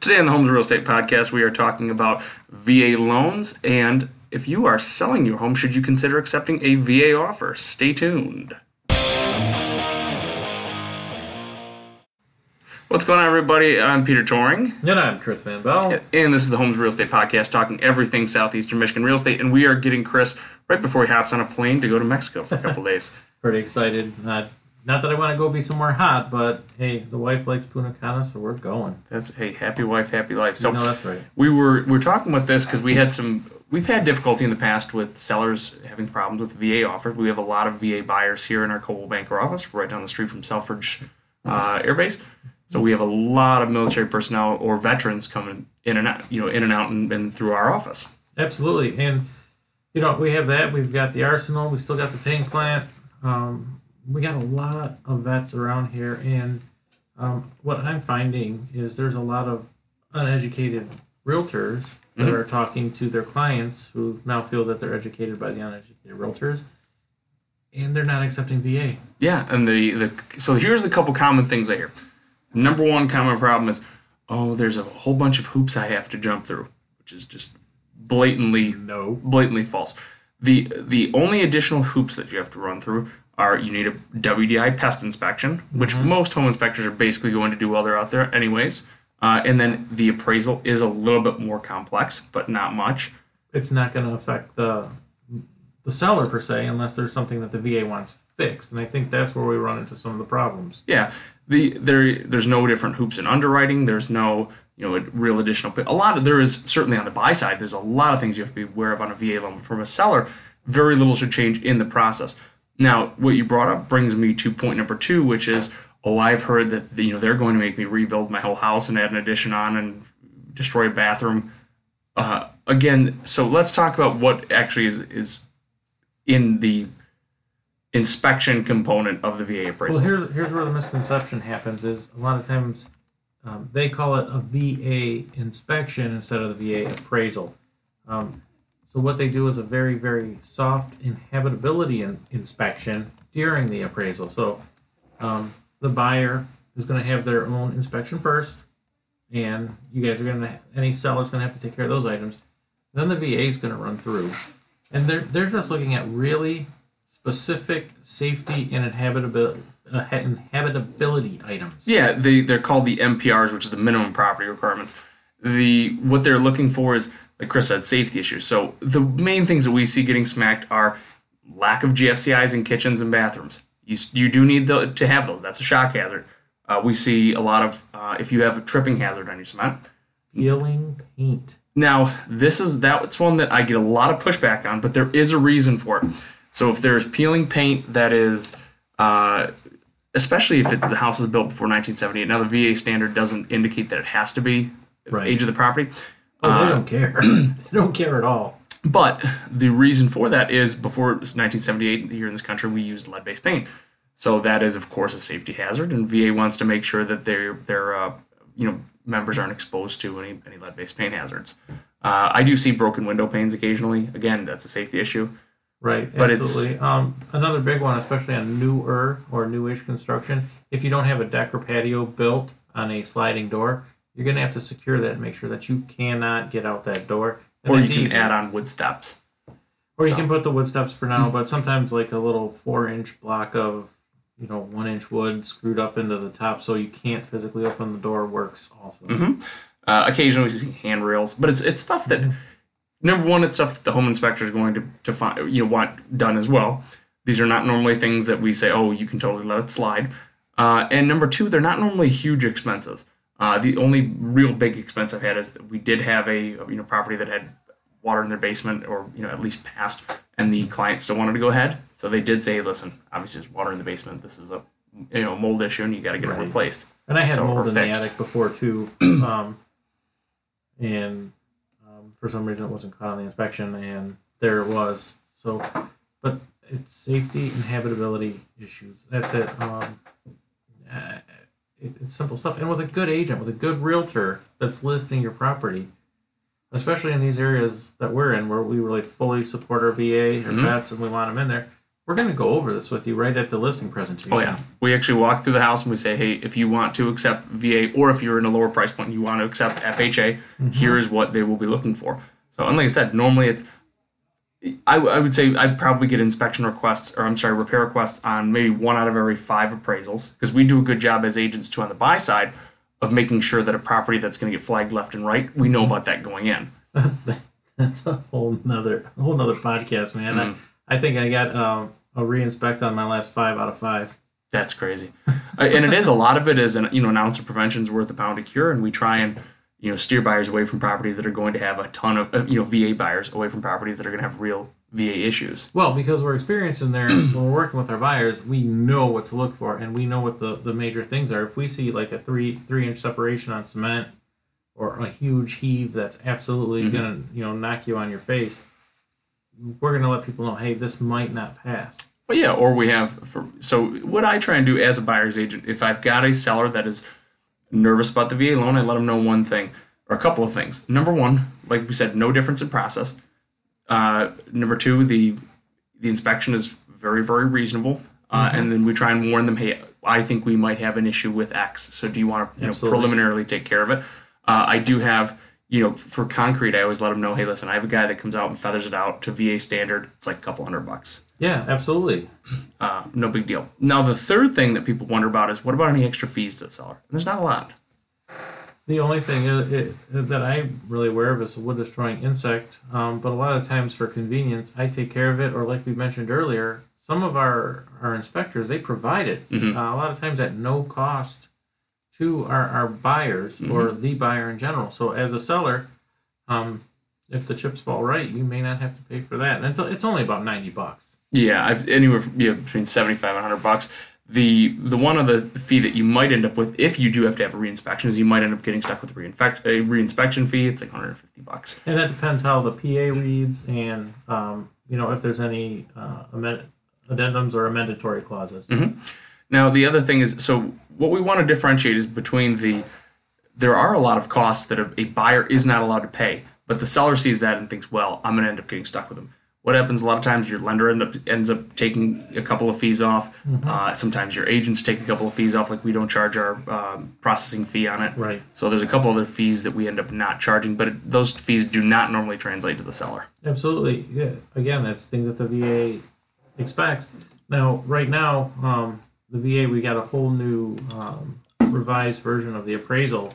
Today on the Homes Real Estate Podcast, we are talking about VA loans and if you are selling your home, should you consider accepting a VA offer? Stay tuned. What's going on, everybody? I'm Peter Toring. And I'm Chris Van Bell. And this is the Homes Real Estate Podcast, talking everything Southeastern Michigan real estate. And we are getting Chris right before he hops on a plane to go to Mexico for a couple days. Pretty excited. Not, not that I want to go be somewhere hot, but hey, the wife likes Punta Cana, so we're going. That's hey, happy wife, happy life. So no, that's right. We were we are talking about this because we had some we've had difficulty in the past with sellers having problems with VA offers. We have a lot of VA buyers here in our Coldwell Banker office, right down the street from Selfridge uh, Air Base. So we have a lot of military personnel or veterans coming in and out, you know, in and out and, and through our office. Absolutely, and you know we have that. We've got the arsenal. We still got the tank plant. Um, we got a lot of vets around here, and um, what I'm finding is there's a lot of uneducated realtors that mm-hmm. are talking to their clients who now feel that they're educated by the uneducated realtors, and they're not accepting VA. Yeah, and the the so here's a couple common things I hear number one common problem is, oh, there's a whole bunch of hoops I have to jump through, which is just blatantly no, blatantly false. The the only additional hoops that you have to run through are you need a WDI pest inspection, which mm-hmm. most home inspectors are basically going to do while they're out there, anyways. Uh, and then the appraisal is a little bit more complex, but not much. It's not going to affect the the seller per se, unless there's something that the VA wants fixed. And I think that's where we run into some of the problems. Yeah, the there there's no different hoops in underwriting. There's no you know real additional. A lot of there is certainly on the buy side. There's a lot of things you have to be aware of on a VA loan. From a seller, very little should change in the process. Now, what you brought up brings me to point number two, which is oh, I've heard that you know they're going to make me rebuild my whole house and add an addition on and destroy a bathroom. Uh, again, so let's talk about what actually is is in the inspection component of the VA appraisal. Well, here's here's where the misconception happens: is a lot of times um, they call it a VA inspection instead of the VA appraisal. Um, so what they do is a very very soft inhabitability in, inspection during the appraisal. So um, the buyer is going to have their own inspection first, and you guys are going to any seller's going to have to take care of those items. Then the VA is going to run through, and they're they're just looking at really specific safety and inhabitability uh, inhabitability items. Yeah, they they're called the MPRs, which is the minimum property requirements. The what they're looking for is like Chris said, safety issues. So the main things that we see getting smacked are lack of GFCIs in kitchens and bathrooms. You you do need the, to have those. That's a shock hazard. Uh, we see a lot of uh, if you have a tripping hazard on your cement. Peeling paint. Now this is that's one that I get a lot of pushback on, but there is a reason for it. So if there's peeling paint that is, uh, especially if it's the house is built before 1978, now the VA standard doesn't indicate that it has to be right. age of the property. Oh, they uh, don't care. they don't care at all. But the reason for that is before 1978 here in this country we used lead-based paint, so that is of course a safety hazard, and VA wants to make sure that their their uh, you know members aren't exposed to any any lead-based paint hazards. Uh, I do see broken window panes occasionally. Again, that's a safety issue. Right, but absolutely. It's, um, another big one, especially on newer or newish construction, if you don't have a deck or patio built on a sliding door, you're going to have to secure that and make sure that you cannot get out that door. And or you can easy. add on wood steps. Or so. you can put the wood steps for now, but sometimes like a little four inch block of, you know, one inch wood screwed up into the top so you can't physically open the door works also. Mm-hmm. Uh, occasionally we see handrails, but it's it's stuff that. Mm-hmm number one, it's stuff that the home inspector is going to, to find, you know, want done as well. These are not normally things that we say, oh, you can totally let it slide. Uh, and number two, they're not normally huge expenses. Uh, the only real big expense I've had is that we did have a you know property that had water in their basement or you know at least past, and the client still wanted to go ahead. So they did say, listen, obviously there's water in the basement. This is a you know mold issue, and you got to get right. it replaced. And I had so, mold in fixed. the attic before too, um, and for some reason it wasn't caught on the inspection, and there it was. So, but it's safety and habitability issues. That's it. Um, simple stuff. And with a good agent, with a good realtor that's listing your property, especially in these areas that we're in, where we really fully support our VA or mm-hmm. vets and we want them in there, we're going to go over this with you right at the listing presentation. Oh yeah, we actually walk through the house and we say, hey, if you want to accept VA, or if you're in a lower price point and you want to accept FHA, here is what they will be looking for. So, and like I said, normally it's, I, I would say I probably get inspection requests, or I'm sorry, repair requests on maybe one out of every five appraisals because we do a good job as agents too on the buy side of making sure that a property that's going to get flagged left and right, we know about that going in. That's a whole nother whole nother podcast, man. Mhm. I, I think I got um, a reinspect on my last five out of five. That's crazy, Uh, and it is a lot of it is an you know an ounce of prevention is worth a pound of cure, and we try and you know steer buyers away from properties that are going to have a ton of uh, you know VA buyers away from properties that are going to have real VA issues. Well, because we're experienced in there, when we're working with our buyers, we know what to look for, and we know what the, the major things are. If we see like a three three inch separation on cement, or a huge heave that's absolutely Mhm. gonna you know knock you on your face, we're gonna let people know, hey, this might not pass. But yeah, or we have for so what I try and do as a buyer's agent, if I've got a seller that is nervous about the VA loan, I let them know one thing or a couple of things. Number one, like we said, no difference in process. Uh, number two, the the inspection is very very reasonable, uh, and then we try and warn them, hey, I think we might have an issue with X. So do you want to you know, preliminarily take care of it? Uh, I do have. You know, for concrete, I always let them know, hey, listen, I have a guy that comes out and feathers it out to VA standard. It's like a couple hundred bucks. Yeah, absolutely. Uh, no big deal. Now, the third thing that people wonder about is what about any extra fees to the seller? And there's not a lot. The only thing is, it, that I'm really aware of is a wood destroying insect. Um, but a lot of times, for convenience, I take care of it. Or like we mentioned earlier, some of our our inspectors they provide it Mhm. uh, a lot of times at no cost to our, our buyers or the buyer in general. So as a seller, um, if the chips fall right, you may not have to pay for that. And it's, it's only about ninety bucks. Yeah, I've anywhere from, yeah, between 75 and 100 bucks. The the one of the fee that you might end up with if you do have to have a reinspection is you might end up getting stuck with a, reinfect, a reinspection fee. It's like 150 bucks. And that depends how the PA reads and um, you know if there's any uh, amend- addendums or amendatory clauses. Now, the other thing is, so what we want to differentiate is between the, there are a lot of costs that a, a buyer is not allowed to pay, but the seller sees that and thinks, well, I'm going to end up getting stuck with them. What happens a lot of times, your lender end up, ends up taking a couple of fees off. Uh, sometimes your agents take a couple of fees off, like we don't charge our um, processing fee on it. Right. So there's a couple other fees that we end up not charging, but it, those fees do not normally translate to the seller. Absolutely. Yeah. Again, that's things that the VA expects. Now, right now, um, the VA we got a whole new um, revised version of the appraisal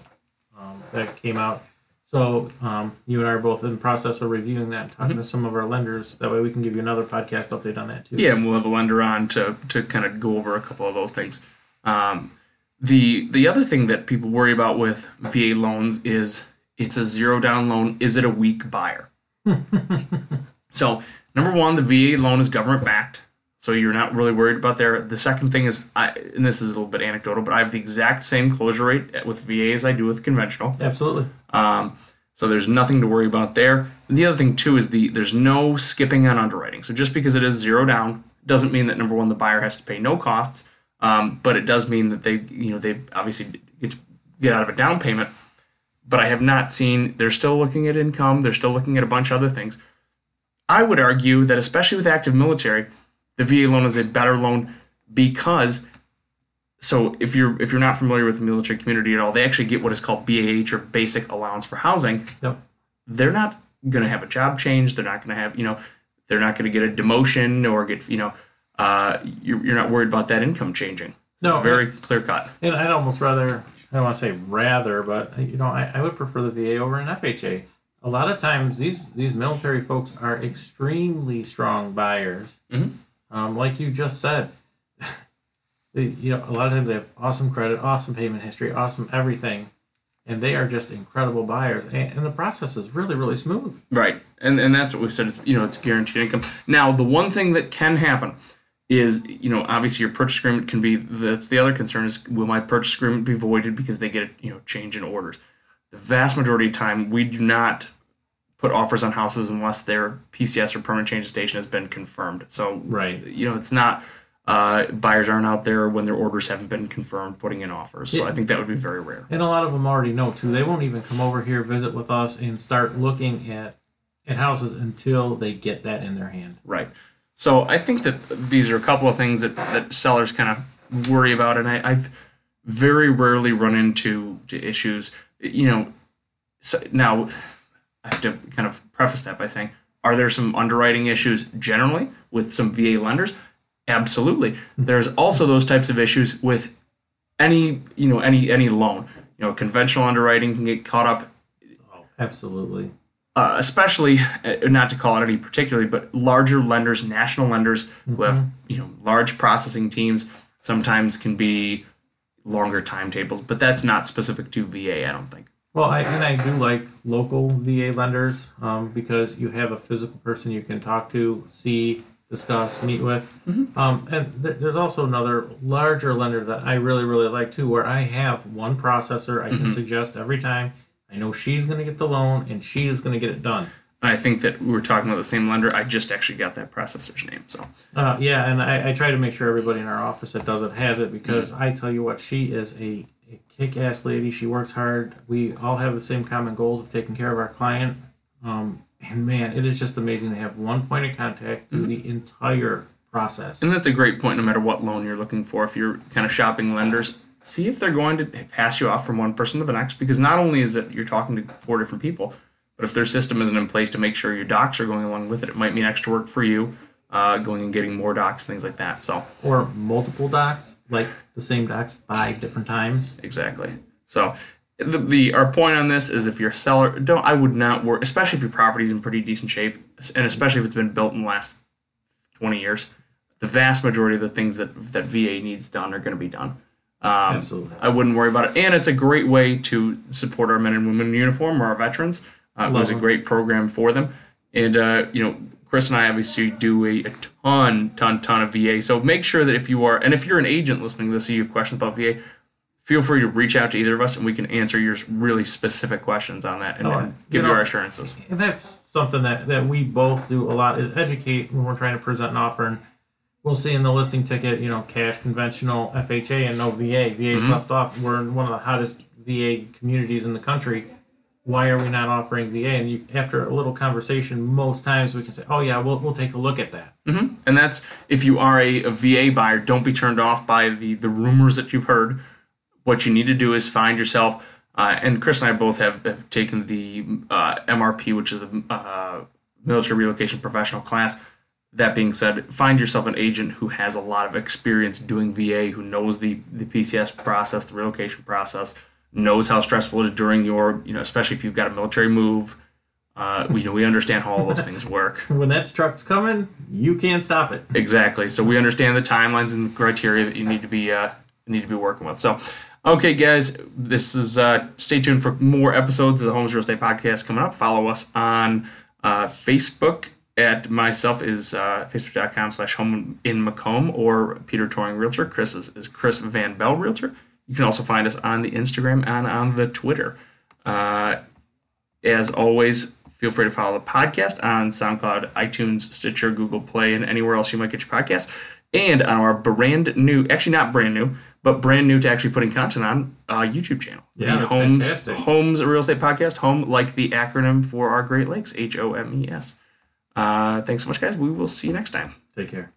um, that came out. So um, you and I are both in the process of reviewing that, talking to some of our lenders. That way, we can give you another podcast update on that too. Yeah, and we'll have a lender on to to kind of go over a couple of those things. Um, the the other thing that people worry about with VA loans is it's a zero down loan. Is it a weak buyer? so number one, the VA loan is government backed, so you're not really worried about there. The second thing is, I and this is a little bit anecdotal, but I have the exact same closure rate with VA as I do with conventional. Absolutely. Um, so there's nothing to worry about there. And the other thing too is the there's no skipping on underwriting. So just because it is zero down doesn't mean that number one the buyer has to pay no costs, um, but it does mean that they you know they obviously get to get out of a down payment. But I have not seen they're still looking at income. They're still looking at a bunch of other things. I would argue that especially with active military, the VA loan is a better loan because so if you're if you're not familiar with the military community at all, they actually get what is called BAH or Basic Allowance for Housing. Yep. They're not going to have a job change. They're not going to have you know they're not going to get a demotion or get you know uh, you're, you're not worried about that income changing. No, it's very clear cut. And I'd almost rather, I don't want to say rather, but you know, I, I would prefer the VA over an FHA. A lot of times, these these military folks are extremely strong buyers. Mhm. Um, like you just said, they, you know, a lot of times they have awesome credit, awesome payment history, awesome everything, and they are just incredible buyers. And, and the process is really, really smooth. Right, and and that's what we said. It's you know it's guaranteed income. Now the one thing that can happen is you know obviously your purchase agreement can be that's the other concern is will my purchase agreement be voided because they get you know change in orders. The vast majority of time we do not put offers on houses unless their PCS or permanent change of station has been confirmed. So Right. you know it's not. Uh, buyers aren't out there when their orders haven't been confirmed putting in offers. So Yeah. I think that would be very rare. And a lot of them already know too. They won't even come over here, visit with us, and start looking at at houses until they get that in their hand. Right. So I think that these are a couple of things that, that sellers kind of worry about, and I, I've very rarely run into to issues. You know, so now I have to kind of preface that by saying, are there some underwriting issues generally with some VA lenders? Absolutely. There's also those types of issues with any you know any any loan. You know, conventional underwriting can get caught up Oh, absolutely. uh, especially uh, not to call it any particularly, but larger lenders, national lenders who have you know large processing teams, sometimes can be longer timetables. But that's not specific to VA, I don't think. Well, I, and I do like local VA lenders um, because you have a physical person you can talk to, see, discuss, meet with. Um, and th- there's also another larger lender that I really, really like too, where I have one processor I can suggest every time. I know she's going to get the loan and she is going to get it done. I think that we were talking about the same lender. I just actually got that processor's name. So Uh, yeah, and I, I try to make sure everybody in our office that does it has it because I tell you what, she is a, a kick ass lady. She works hard. We all have the same common goals of taking care of our client. Um, and man, it is just amazing to have one point of contact through the entire process. And that's a great point no matter what loan you're looking for. If you're kind of shopping lenders, see if they're going to pass you off from one person to the next because not only is it you're talking to four different people, but if their system isn't in place to make sure your docs are going along with it, it might mean extra work for you, uh, going and getting more docs, things like that. So, Or multiple docs, like the same docs five different times. exactly. So, the, the our point on this is if you're a seller, don't I would not work, especially if your property's in pretty decent shape, and especially if it's been built in the last 20 years. The vast majority of the things that that VA needs done are going to be done. Um, Absolutely. I wouldn't worry about it. And it's a great way to support our men and women in uniform or our veterans. Uh, it was a great program for them. And, uh, you know, Chris and I obviously do a, a ton, ton, ton of VA. So make sure that if you are, and if you're an agent listening to this, you have questions about VA, feel free to reach out to either of us and we can answer your really specific questions on that and, Oh, and give you you know- our assurances. And that's something that, that we both do a lot is educate when we're trying to present an offer. And we'll see in the listing ticket, you know, cash, conventional, FHA, and no VA. VA's mm-hmm. left off. We're in one of the hottest VA communities in the country. Why are we not offering VA? And you, after a little conversation, most times we can say, oh, yeah, we'll, we'll take a look at that. hmm And that's if you are a, a VA buyer, don't be turned off by the the rumors that you've heard. What you need to do is find yourself. Uh, and Chris and I both have, have taken the uh, MRP, which is the uh, military relocation professional class. That being said, find yourself an agent who has a lot of experience doing VA, who knows the the PCS process, the relocation process, knows how stressful it is during your, you know, especially if you've got a military move. Uh, we, you know, we understand how all those things work. When that truck's coming, you can't stop it. Exactly. So we understand the timelines and the criteria that you need to be uh, need to be working with. So, okay, guys, this is uh, stay tuned for more episodes of the Homes Real Estate Podcast coming up. Follow us on uh, Facebook. At myself is uh, facebook.com slash home in Macomb or Peter Touring Realtor. Chris is, is Chris Van Bell Realtor. You can also find us on the Instagram and on the Twitter. Uh, as always, feel free to follow the podcast on SoundCloud, iTunes, Stitcher, Google Play, and anywhere else you might get your podcast. And on our brand new, actually not brand new, but brand new to actually putting content on uh, YouTube channel. Yeah, the Homes fantastic. Homes Real Estate Podcast. Home like the acronym for our Great Lakes, H O M E S. Uh, thanks so much, guys. We will see you next time. Take care.